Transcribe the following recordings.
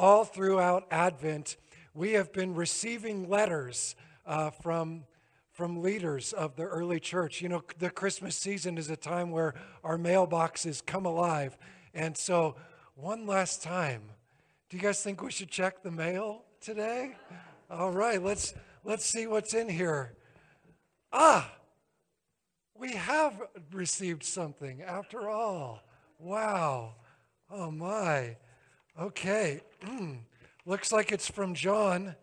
all throughout Advent, we have been receiving letters uh, from, from leaders of the early church. You know, the Christmas season is a time where our mailboxes come alive. And so, one last time, do you guys think we should check the mail today? All right, let's, let's see what's in here. Ah, we have received something after all. Wow. Oh my. Okay. Mm. Looks like it's from John,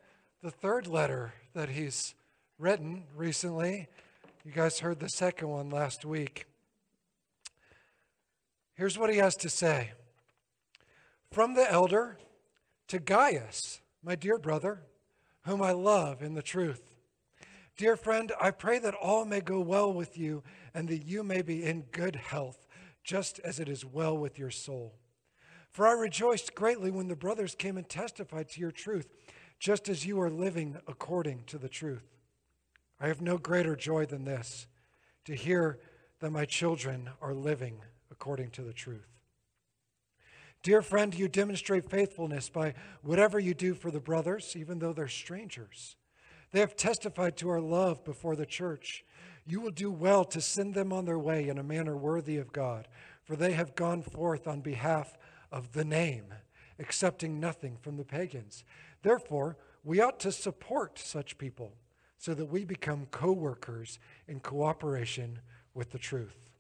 the third letter that he's written recently. You guys heard the second one last week. Here's what he has to say From the elder to Gaius, my dear brother, whom I love in the truth. Dear friend, I pray that all may go well with you and that you may be in good health, just as it is well with your soul. For I rejoiced greatly when the brothers came and testified to your truth, just as you are living according to the truth. I have no greater joy than this, to hear that my children are living according to the truth. Dear friend, you demonstrate faithfulness by whatever you do for the brothers, even though they're strangers. They have testified to our love before the church. You will do well to send them on their way in a manner worthy of God, for they have gone forth on behalf of the name, accepting nothing from the pagans. Therefore, we ought to support such people so that we become co workers in cooperation with the truth.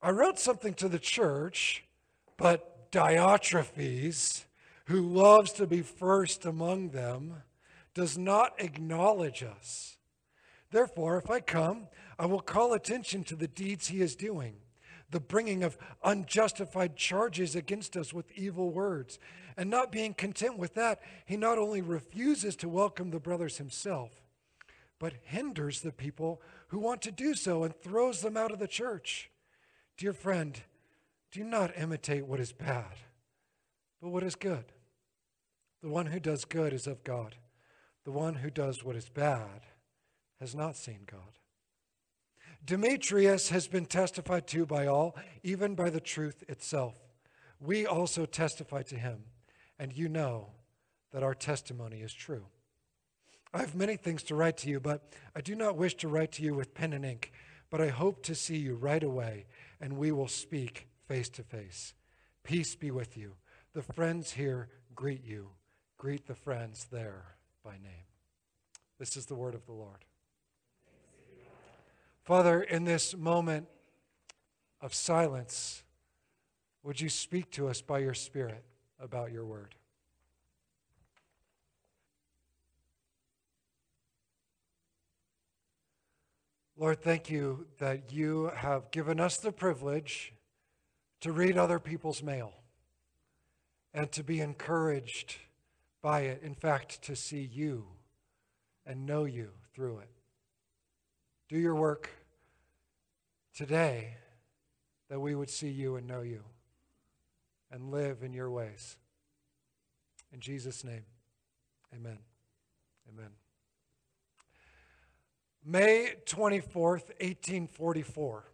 I wrote something to the church, but Diotrephes, who loves to be first among them, does not acknowledge us. Therefore, if I come, I will call attention to the deeds he is doing, the bringing of unjustified charges against us with evil words. And not being content with that, he not only refuses to welcome the brothers himself, but hinders the people who want to do so and throws them out of the church. Dear friend, do not imitate what is bad, but what is good. The one who does good is of God. The one who does what is bad has not seen God. Demetrius has been testified to by all, even by the truth itself. We also testify to him, and you know that our testimony is true. I have many things to write to you, but I do not wish to write to you with pen and ink, but I hope to see you right away, and we will speak face to face. Peace be with you. The friends here greet you. Greet the friends there by name. This is the word of the Lord. Father, in this moment of silence, would you speak to us by your Spirit about your word? Lord, thank you that you have given us the privilege to read other people's mail and to be encouraged by it. In fact, to see you and know you through it. Do your work today that we would see you and know you and live in your ways. In Jesus' name, amen. Amen. May 24th, 1844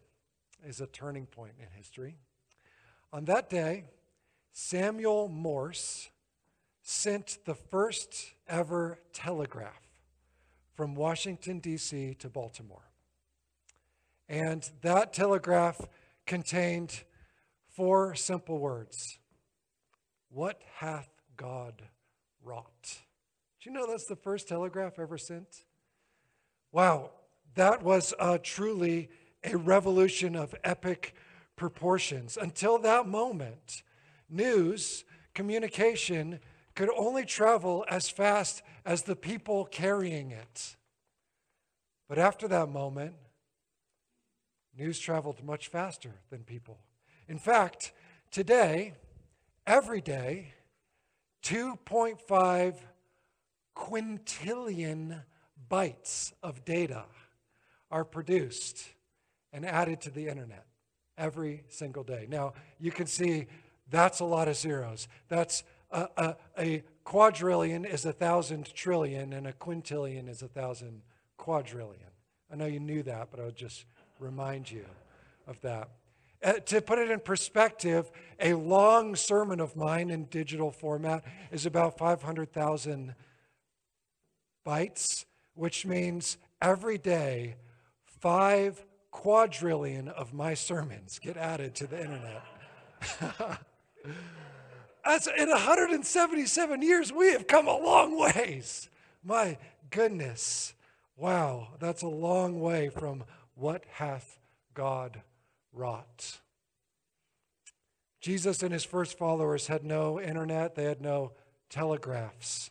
is a turning point in history. On that day, Samuel Morse sent the first ever telegraph from Washington, D.C. to Baltimore. And that telegraph contained four simple words What hath God wrought? Do you know that's the first telegraph ever sent? Wow, that was uh, truly a revolution of epic proportions. Until that moment, news, communication, could only travel as fast as the people carrying it. But after that moment, news traveled much faster than people. In fact, today, every day, 2.5 quintillion bytes of data are produced and added to the internet every single day. Now, you can see that's a lot of zeros. That's a, a, a quadrillion is a thousand trillion, and a quintillion is a thousand quadrillion. I know you knew that, but I'll just remind you of that. Uh, to put it in perspective, a long sermon of mine in digital format is about 500,000 bytes, which means every day, five quadrillion of my sermons get added to the internet. That's, in 177 years, we have come a long ways. My goodness. Wow, that's a long way from what hath God wrought. Jesus and his first followers had no internet, they had no telegraphs.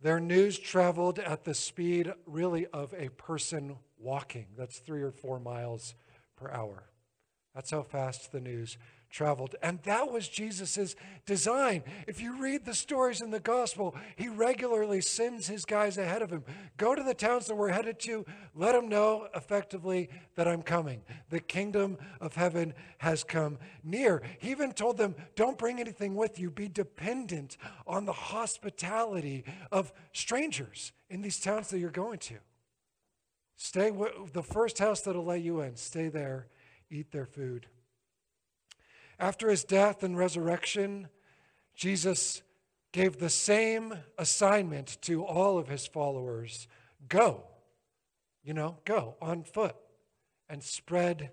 Their news traveled at the speed, really, of a person walking. That's three or four miles per hour. That's how fast the news traveled. And that was Jesus' design. If you read the stories in the gospel, he regularly sends his guys ahead of him. Go to the towns that we're headed to, let them know effectively that I'm coming. The kingdom of heaven has come near. He even told them, don't bring anything with you, be dependent on the hospitality of strangers in these towns that you're going to. Stay with the first house that'll let you in, stay there, eat their food. After his death and resurrection, Jesus gave the same assignment to all of his followers go, you know, go on foot and spread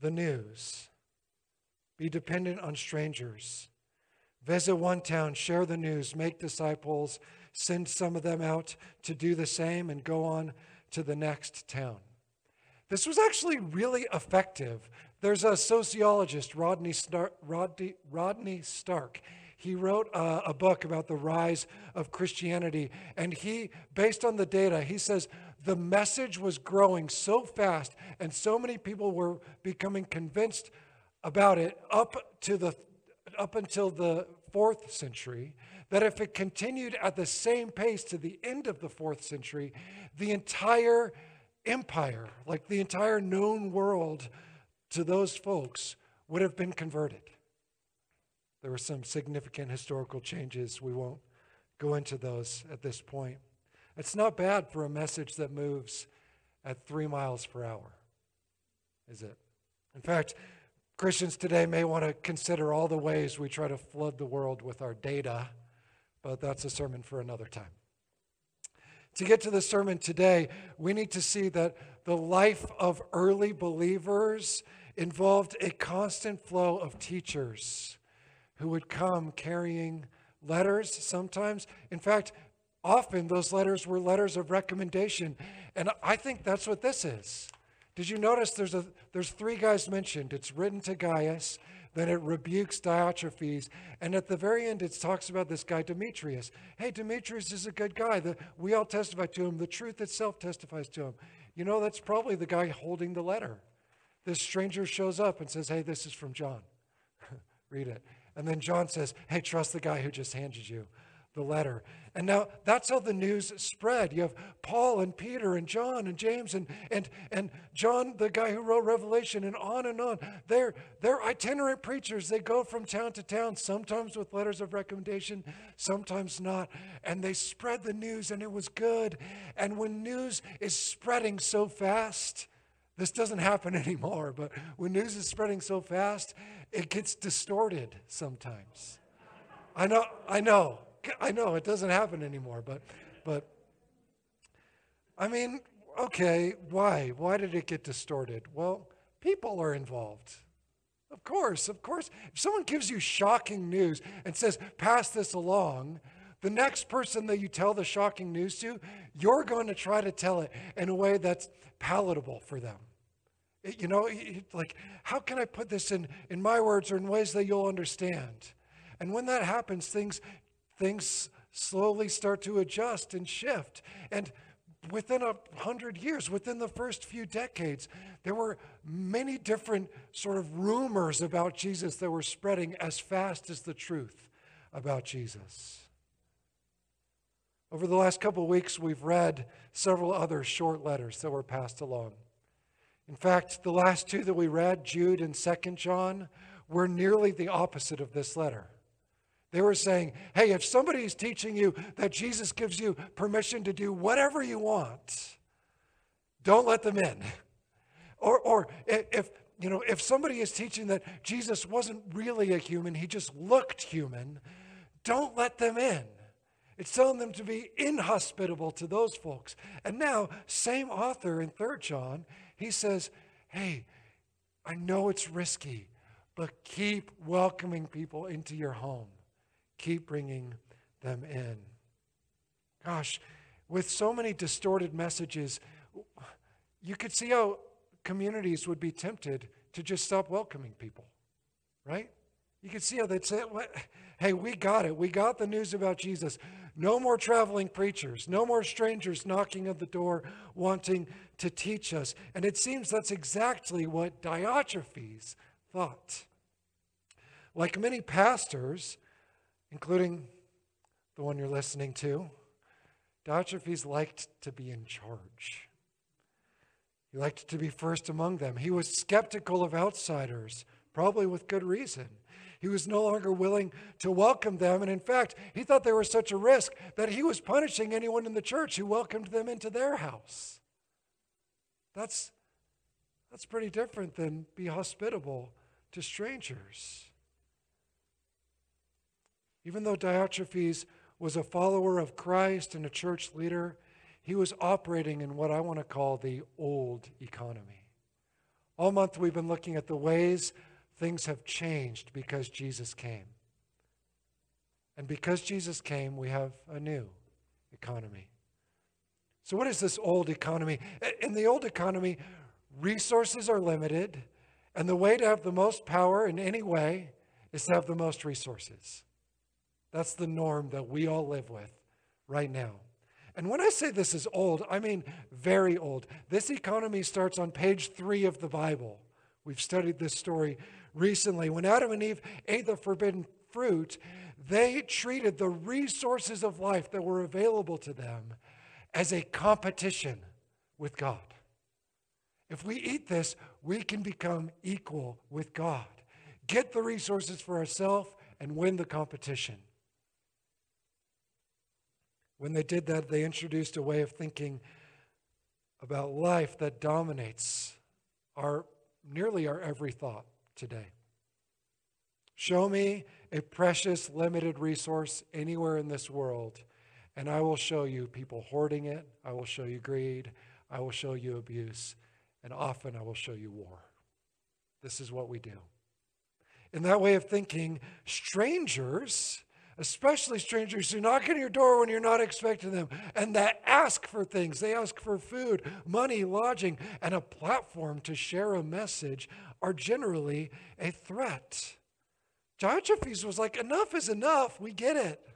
the news. Be dependent on strangers. Visit one town, share the news, make disciples, send some of them out to do the same, and go on to the next town. This was actually really effective there's a sociologist, Rodney, Rodney, Rodney Stark. He wrote a book about the rise of Christianity, and he, based on the data, he says the message was growing so fast, and so many people were becoming convinced about it up to the up until the fourth century that if it continued at the same pace to the end of the fourth century, the entire empire, like the entire known world, to those folks would have been converted. There were some significant historical changes. We won't go into those at this point. It's not bad for a message that moves at three miles per hour, is it? In fact, Christians today may want to consider all the ways we try to flood the world with our data, but that's a sermon for another time. To get to the sermon today, we need to see that the life of early believers involved a constant flow of teachers who would come carrying letters sometimes. In fact, often those letters were letters of recommendation. And I think that's what this is. Did you notice there's, a, there's three guys mentioned? It's written to Gaius, then it rebukes Diotrephes, and at the very end it talks about this guy Demetrius. Hey, Demetrius is a good guy. The, we all testify to him. The truth itself testifies to him. You know, that's probably the guy holding the letter this stranger shows up and says, Hey, this is from John. Read it. And then John says, Hey, trust the guy who just handed you the letter. And now that's how the news spread. You have Paul and Peter and John and James and and and John, the guy who wrote Revelation, and on and on. They're they're itinerant preachers. They go from town to town, sometimes with letters of recommendation, sometimes not. And they spread the news, and it was good. And when news is spreading so fast, this doesn't happen anymore, but when news is spreading so fast, it gets distorted sometimes. I know, I know, I know it doesn't happen anymore, but, but, I mean, okay, why? Why did it get distorted? Well, people are involved. Of course, of course. If someone gives you shocking news and says, pass this along, the next person that you tell the shocking news to, you're going to try to tell it in a way that's palatable for them. It, you know, it, like, how can I put this in, in my words or in ways that you'll understand? And when that happens, things, things slowly start to adjust and shift. And within a hundred years, within the first few decades, there were many different sort of rumors about Jesus that were spreading as fast as the truth about Jesus. Over the last couple of weeks, we've read several other short letters that were passed along. In fact, the last two that we read, Jude and Second John, were nearly the opposite of this letter. They were saying, hey, if somebody is teaching you that Jesus gives you permission to do whatever you want, don't let them in. Or, or if, you know, if somebody is teaching that Jesus wasn't really a human, he just looked human, don't let them in. It's telling them to be inhospitable to those folks. And now, same author in 3 John, he says, Hey, I know it's risky, but keep welcoming people into your home. Keep bringing them in. Gosh, with so many distorted messages, you could see how communities would be tempted to just stop welcoming people, right? You could see how they'd say, Hey, we got it. We got the news about Jesus. No more traveling preachers, no more strangers knocking at the door wanting to teach us. And it seems that's exactly what Diotrephes thought. Like many pastors, including the one you're listening to, Diotrephes liked to be in charge. He liked to be first among them. He was skeptical of outsiders, probably with good reason. He was no longer willing to welcome them. And in fact, he thought they were such a risk that he was punishing anyone in the church who welcomed them into their house. That's, that's pretty different than be hospitable to strangers. Even though Diotrephes was a follower of Christ and a church leader, he was operating in what I want to call the old economy. All month we've been looking at the ways things have changed because Jesus came. And because Jesus came, we have a new economy. So, what is this old economy? In the old economy, resources are limited, and the way to have the most power in any way is to have the most resources. That's the norm that we all live with right now. And when I say this is old, I mean very old. This economy starts on page three of the Bible. We've studied this story recently. When Adam and Eve ate the forbidden fruit, they treated the resources of life that were available to them as a competition with God. If we eat this, we can become equal with God, get the resources for ourselves, and win the competition. When they did that, they introduced a way of thinking about life that dominates our nearly our every thought today. Show me a precious, limited resource anywhere in this world, and I will show you people hoarding it. I will show you greed. I will show you abuse. And often I will show you war. This is what we do. In that way of thinking, strangers, especially strangers who knock on your door when you're not expecting them and that ask for things, they ask for food, money, lodging, and a platform to share a message, are generally a threat. Diotrephes was like, enough is enough. We get it.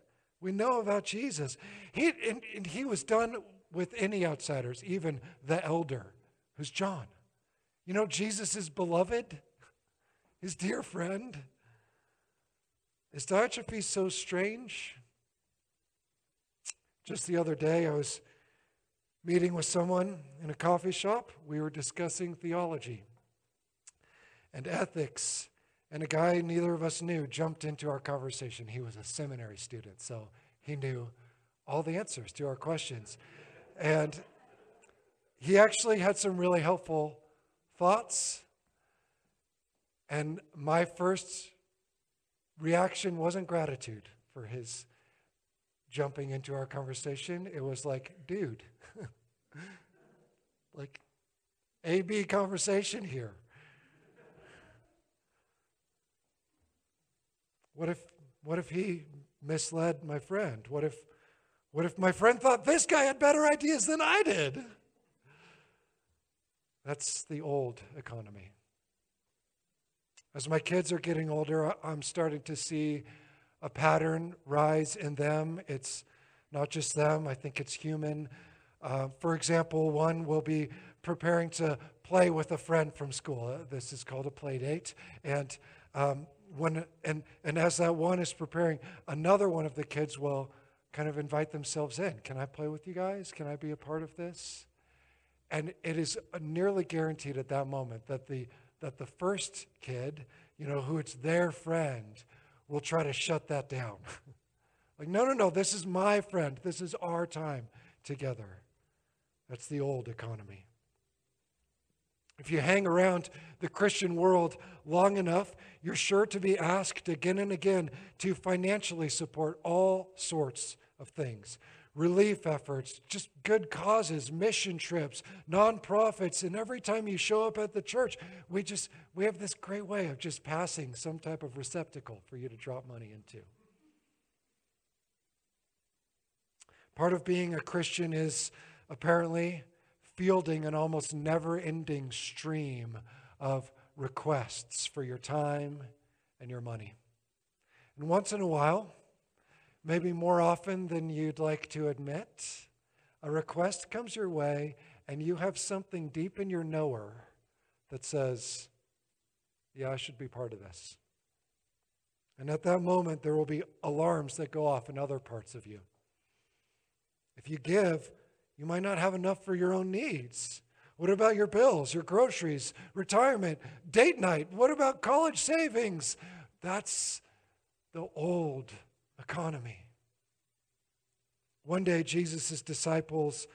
We know about Jesus. He, and, and he was done with any outsiders, even the elder, who's John. You know, Jesus is beloved, his dear friend. Is Diotrephes so strange? Just the other day, I was meeting with someone in a coffee shop. We were discussing theology and ethics. And a guy neither of us knew jumped into our conversation. He was a seminary student, so he knew all the answers to our questions. And he actually had some really helpful thoughts. And my first reaction wasn't gratitude for his jumping into our conversation. It was like, dude, like A B conversation here. What if, what if he misled my friend? What if, what if my friend thought this guy had better ideas than I did? That's the old economy. As my kids are getting older, I'm starting to see a pattern rise in them. It's not just them, I think it's human. Uh, for example, one will be preparing to play with a friend from school. This is called a play date. And um, when, and, and as that one is preparing, another one of the kids will kind of invite themselves in. Can I play with you guys? Can I be a part of this? And it is nearly guaranteed at that moment that the, that the first kid, you know, who it's their friend, will try to shut that down. like, no, no, no, this is my friend. This is our time together. That's the old economy. If you hang around the Christian world long enough, you're sure to be asked again and again to financially support all sorts of things relief efforts, just good causes, mission trips, nonprofits. And every time you show up at the church, we just we have this great way of just passing some type of receptacle for you to drop money into. Part of being a Christian is apparently fielding an almost never ending stream of requests for your time and your money. And once in a while, maybe more often than you'd like to admit, a request comes your way and you have something deep in your knower that says, Yeah, I should be part of this. And at that moment, there will be alarms that go off in other parts of you. If you give, you might not have enough for your own needs. What about your bills, your groceries, retirement, date night? What about college savings? That's the old economy. One day, Jesus' disciples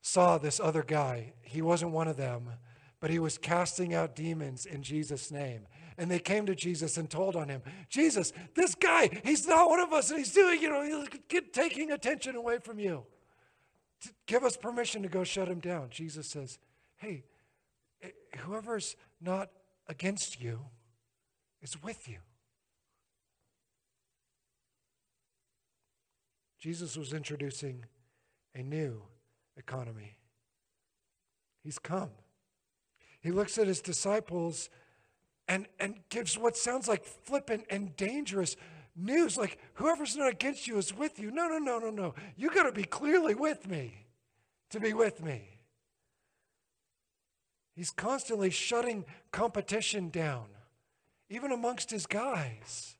saw this other guy. He wasn't one of them, but he was casting out demons in Jesus' name. And they came to Jesus and told on him, Jesus, this guy, he's not one of us, and he's doing, you know, he's taking attention away from you give us permission to go shut him down. Jesus says, Hey, eh, whoever's not against you is with you. Jesus was introducing a new economy. He's come. He looks at his disciples and, and gives what sounds like flippant and dangerous news like whoever's not against you is with you. No, no, no, no, no. You got to be clearly with me to be with me. He's constantly shutting competition down, even amongst his guys.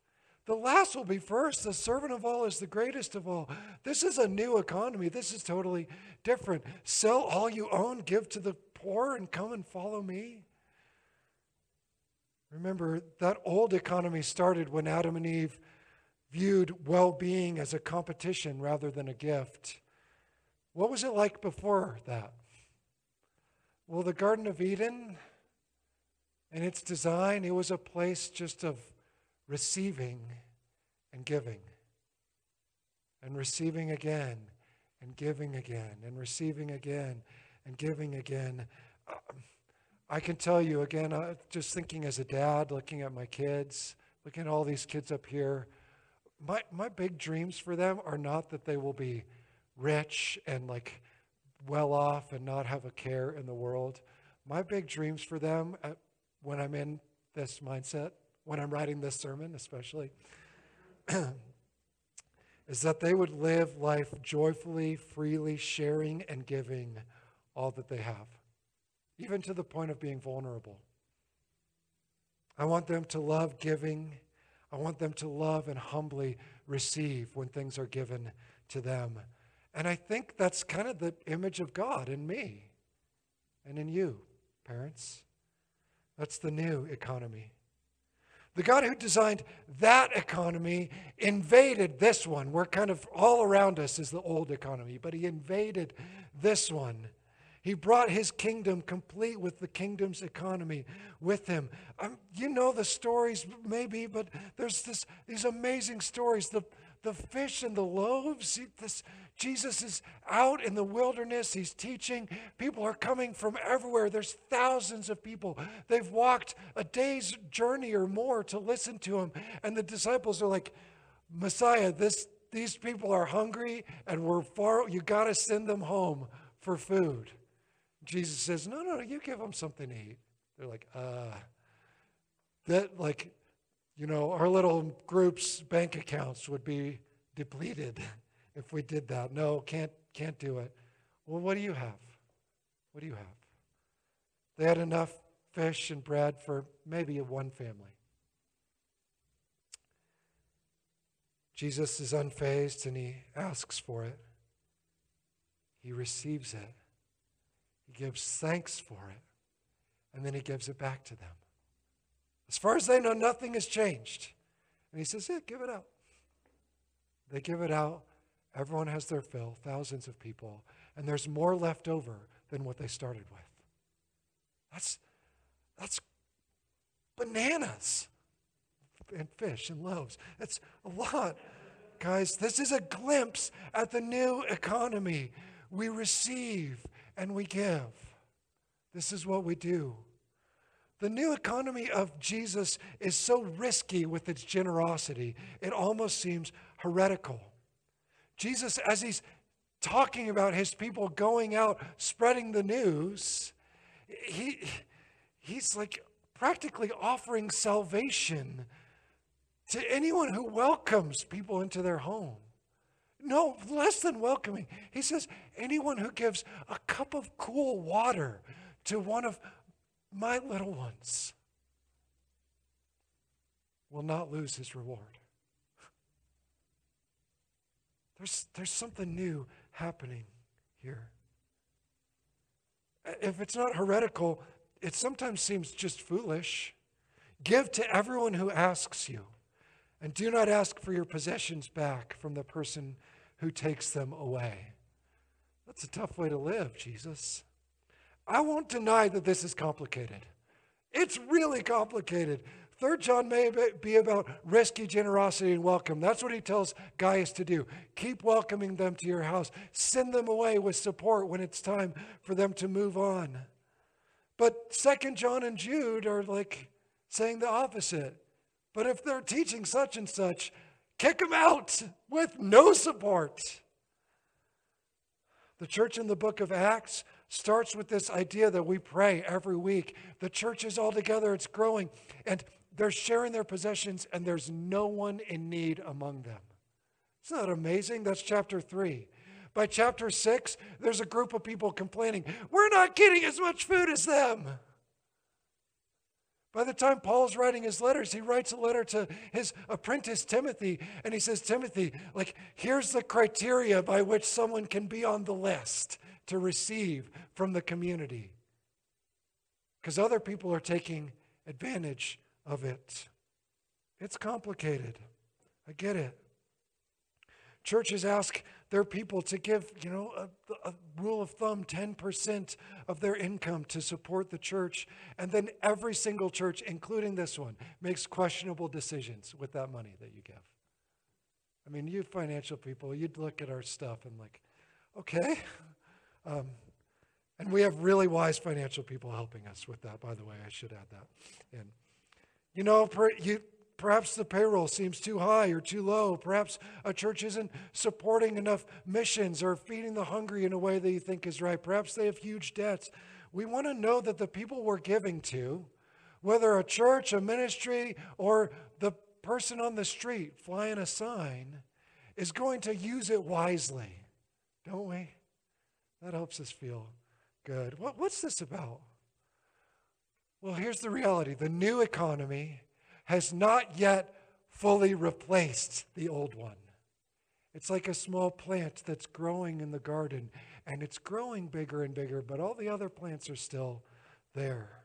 The last will be first. The servant of all is the greatest of all. This is a new economy. This is totally different. Sell all you own, give to the poor, and come and follow me. Remember, that old economy started when Adam and Eve viewed well being as a competition rather than a gift. What was it like before that? Well, the Garden of Eden and its design, it was a place just of receiving and giving, and receiving again, and giving again, and receiving again, and giving again. Um, I can tell you again, uh, just thinking as a dad, looking at my kids, looking at all these kids up here, my, my big dreams for them are not that they will be rich and like well off and not have a care in the world. My big dreams for them uh, when I'm in this mindset, when I'm writing this sermon especially, is that they would live life joyfully, freely, sharing and giving all that they have, even to the point of being vulnerable. I want them to love giving I want them to love and humbly receive when things are given to them. And I think that's kind of the image of God in me and in you, parents. That's the new economy. The God who designed that economy invaded this one. We're kind of all around us is the old economy, but he invaded this one he brought his kingdom complete with the kingdom's economy with him. Um, you know the stories, maybe, but there's this, these amazing stories. The, the fish and the loaves. This, Jesus is out in the wilderness. He's teaching. People are coming from everywhere. There's thousands of people. They've walked a day's journey or more to listen to him. And the disciples are like, Messiah, this, these people are hungry and we're far. You got to send them home for food. Jesus says, No, no, you give them something to eat. They're like, uh, that, like, you know, our little group's bank accounts would be depleted if we did that. No, can't, can't do it. Well, what do you have? What do you have? They had enough fish and bread for maybe one family. Jesus is unfazed and he asks for it. He receives it. He gives thanks for it, and then he gives it back to them. As far as they know, nothing has changed. And he says, Yeah, give it out. They give it out. Everyone has their fill, thousands of people, and there's more left over than what they started with. That's, that's bananas and fish and loaves. That's a lot. Guys, this is a glimpse at the new economy. We receive and we give. This is what we do. The new economy of Jesus is so risky with its generosity, it almost seems heretical. Jesus, as he's talking about his people going out spreading the news, he, he's like practically offering salvation to anyone who welcomes people into their home. No, less than welcoming. He says, anyone who gives a cup of cool water to one of my little ones will not lose his reward. There's, there's something new happening here. If it's not heretical, it sometimes seems just foolish. Give to everyone who asks you, and do not ask for your possessions back from the person who takes them away. That's a tough way to live, Jesus. I won't deny that this is complicated. It's really complicated. Third John may be about risky generosity and welcome. That's what he tells Gaius to do. Keep welcoming them to your house. Send them away with support when it's time for them to move on. But Second John and Jude are like saying the opposite. But if they're teaching such and such, kick them out with no support. The church in the book of Acts starts with this idea that we pray every week. The church is all together, it's growing, and they're sharing their possessions, and there's no one in need among them. Isn't that amazing? That's chapter 3. By chapter 6, there's a group of people complaining, We're not getting as much food as them. By the time Paul's writing his letters, he writes a letter to his apprentice Timothy, and he says, Timothy, like, here's the criteria by which someone can be on the list to receive from the community. Because other people are taking advantage of it. It's complicated. I get it. Churches ask their people to give, you know, a, a, rule of thumb 10% of their income to support the church. And then every single church, including this one, makes questionable decisions with that money that you give. I mean, you financial people, you'd look at our stuff and, like, okay. Um, and we have really wise financial people helping us with that, by the way. I should add that. And, you know, per, you, Perhaps the payroll seems too high or too low. Perhaps a church isn't supporting enough missions or feeding the hungry in a way that you think is right. Perhaps they have huge debts. We want to know that the people we're giving to, whether a church, a ministry, or the person on the street flying a sign, is going to use it wisely, don't we? That helps us feel good. What, what's this about? Well, here's the reality the new economy has not yet fully replaced the old one. It's like a small plant that's growing in the garden, and it's growing bigger and bigger, but all the other plants are still there.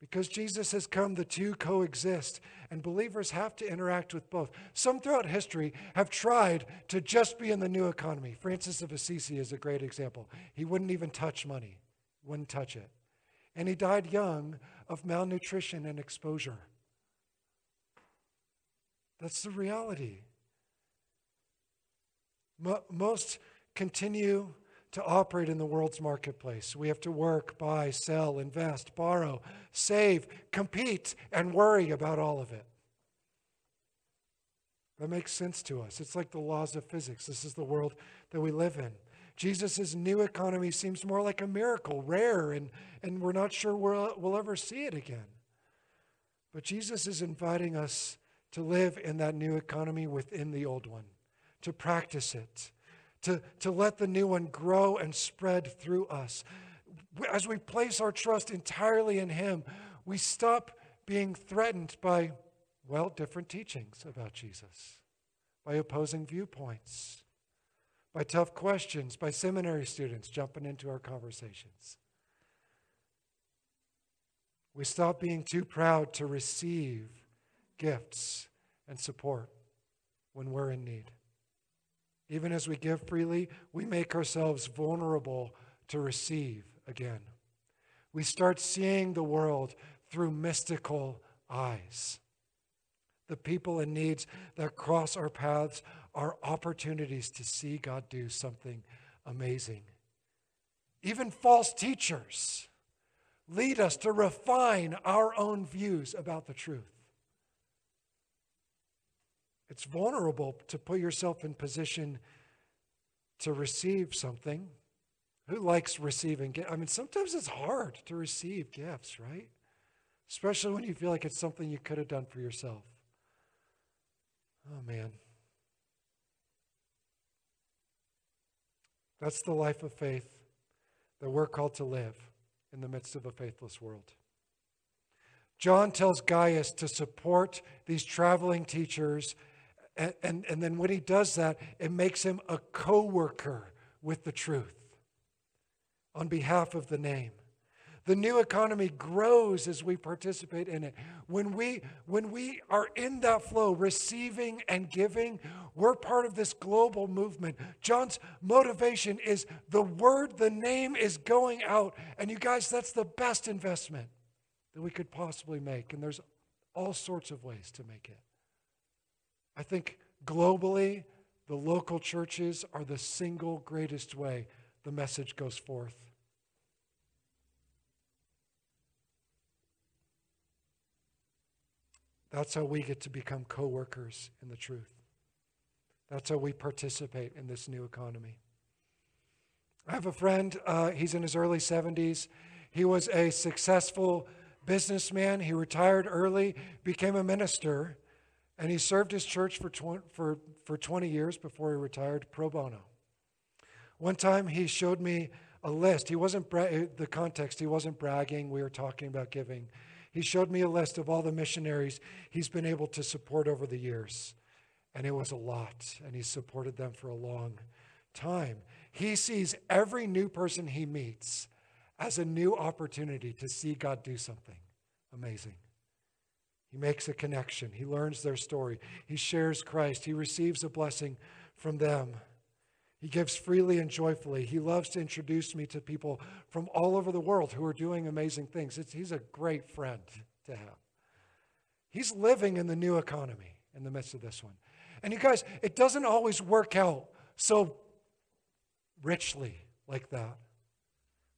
Because Jesus has come, the two coexist, and believers have to interact with both. Some throughout history have tried to just be in the new economy. Francis of Assisi is a great example. He wouldn't even touch money, wouldn't touch it. And he died young of malnutrition and exposure. That's the reality. Most continue to operate in the world's marketplace. We have to work, buy, sell, invest, borrow, save, compete, and worry about all of it. That makes sense to us. It's like the laws of physics. This is the world that we live in. Jesus' new economy seems more like a miracle, rare, and, and we're not sure we'll, we'll ever see it again. But Jesus is inviting us to live in that new economy within the old one, to practice it, to, to let the new one grow and spread through us. As we place our trust entirely in Him, we stop being threatened by, well, different teachings about Jesus, by opposing viewpoints, by tough questions, by seminary students jumping into our conversations. We stop being too proud to receive gifts and support when we're in need. Even as we give freely, we make ourselves vulnerable to receive again. we start seeing the world through mystical eyes. The people and needs that cross our paths are opportunities to see God do something amazing. Even false teachers lead us to refine our own views about the truth. It's vulnerable to put yourself in position to receive something. Who likes receiving? I mean, sometimes it's hard to receive gifts, right? Especially when you feel like it's something you could have done for yourself. Oh, man. That's the life of faith that we're called to live in the midst of a faithless world. John tells Gaius to support these traveling teachers, and, and, and then when he does that, it makes him a co worker with the truth on behalf of the name. The new economy grows as we participate in it. When we, when we are in that flow, receiving and giving, we're part of this global movement. John's motivation is the word, the name is going out. And you guys, that's the best investment that we could possibly make. And there's all sorts of ways to make it. I think globally, the local churches are the single greatest way the message goes forth. That's how we get to become co workers in the truth. That's how we participate in this new economy. I have a friend, uh, he's in his early 70s. He was a successful businessman. He retired early, became a minister, and he served his church for, tw- for, for 20 years before he retired pro bono. One time he showed me a list. He wasn't, bra- eh, the context, he wasn't bragging. We were talking about giving. He showed me a list of all the missionaries he's been able to support over the years. And it was a lot, and he supported them for a long time. He sees every new person he meets as a new opportunity to see God do something amazing. He makes a connection, he learns their story, he shares Christ, he receives a blessing from them. He gives freely and joyfully. He loves to introduce me to people from all over the world who are doing amazing things. It's, he's a great friend to have. He's living in the new economy in the midst of this one. And you guys, it doesn't always work out so richly like that.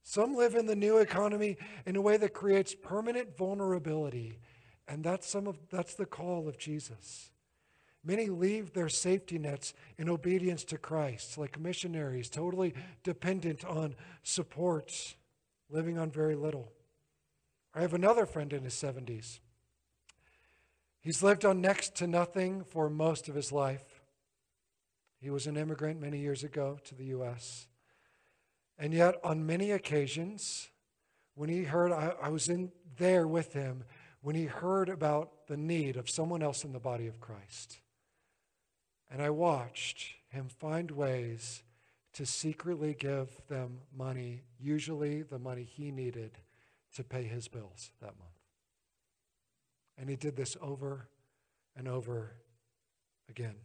Some live in the new economy in a way that creates permanent vulnerability, and that's some of that's the call of Jesus. Many leave their safety nets in obedience to Christ, like missionaries, totally dependent on support, living on very little. I have another friend in his 70s. He's lived on next to nothing for most of his life. He was an immigrant many years ago to the U.S. And yet, on many occasions, when he heard, I, I was in there with him, when he heard about the need of someone else in the body of Christ and I watched him find ways to secretly give them money, usually the money he needed to pay his bills that month. And he did this over and over again.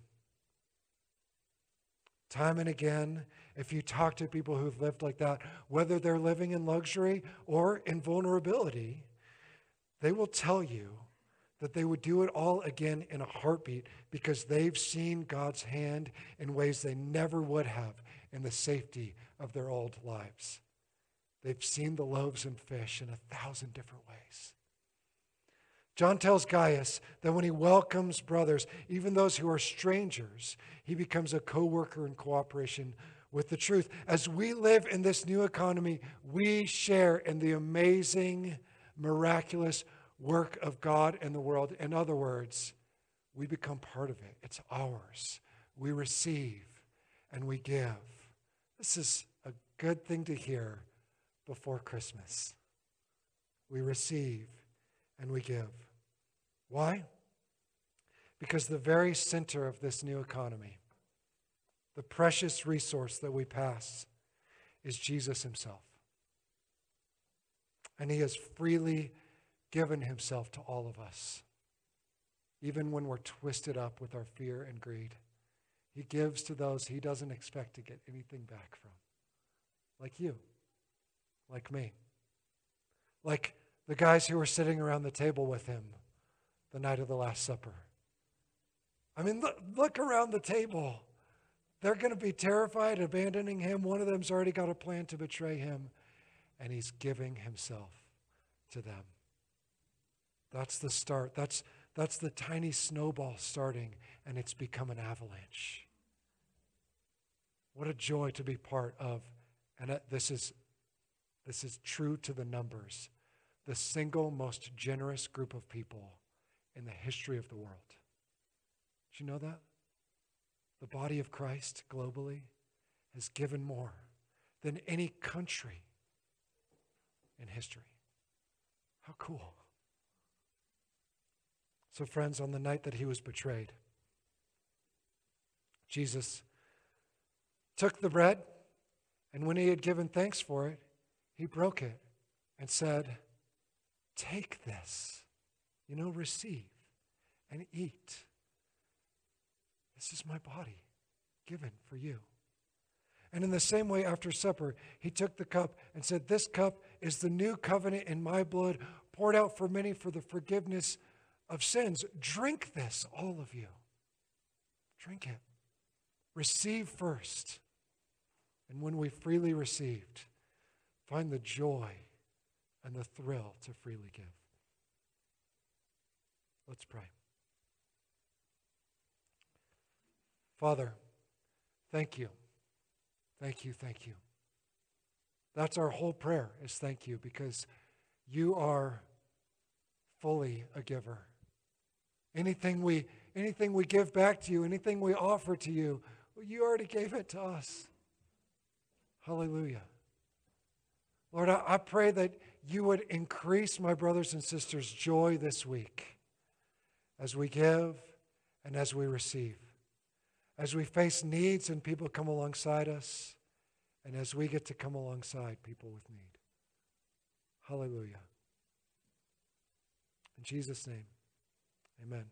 Time and again, if you talk to people who've lived like that, whether they're living in luxury or in vulnerability, they will tell you that they would do it all again in a heartbeat because they've seen God's hand in ways they never would have in the safety of their old lives. They've seen the loaves and fish in a thousand different ways. John tells Gaius that when he welcomes brothers, even those who are strangers, he becomes a co worker in cooperation with the truth. As we live in this new economy, we share in the amazing, miraculous work of God in the world. In other words, we become part of it. It's ours. We receive and we give. This is a good thing to hear before Christmas. We receive and we give. Why? Because the very center of this new economy, the precious resource that we pass, is Jesus Himself. And He has freely given himself to all of us, even when we're twisted up with our fear and greed. He gives to those he doesn't expect to get anything back from, like you, like me. like the guys who were sitting around the table with him the night of the Last Supper. I mean, look, look around the table. They're going to be terrified, abandoning him. One of them's already got a plan to betray him, and he's giving himself to them. That's the start. That's, that's the tiny snowball starting, and it's become an avalanche. What a joy to be part of. And this is, this is true to the numbers. The single most generous group of people in the history of the world. Do you know that? The body of Christ globally has given more than any country in history. How cool. So, friends, on the night that he was betrayed, Jesus took the bread, and when he had given thanks for it, he broke it and said, Take this, you know, receive and eat. This is my body given for you. And in the same way, after supper, he took the cup and said, This cup is the new covenant in my blood, poured out for many for the forgiveness of sins. Drink this, all of you. Drink it. Receive first. And when we freely received, find the joy and the thrill to freely give. Let's pray. Father, thank you. Thank you, thank you. That's our whole prayer is thank you because you are fully a giver. Anything we anything we give back to you, anything we offer to you, you already gave it to us. Hallelujah. Lord, I, I pray that you would increase my brothers and sisters' joy this week as we give and as we receive. As we face needs and people come alongside us, and as we get to come alongside people with need. Hallelujah. In Jesus' name, amen.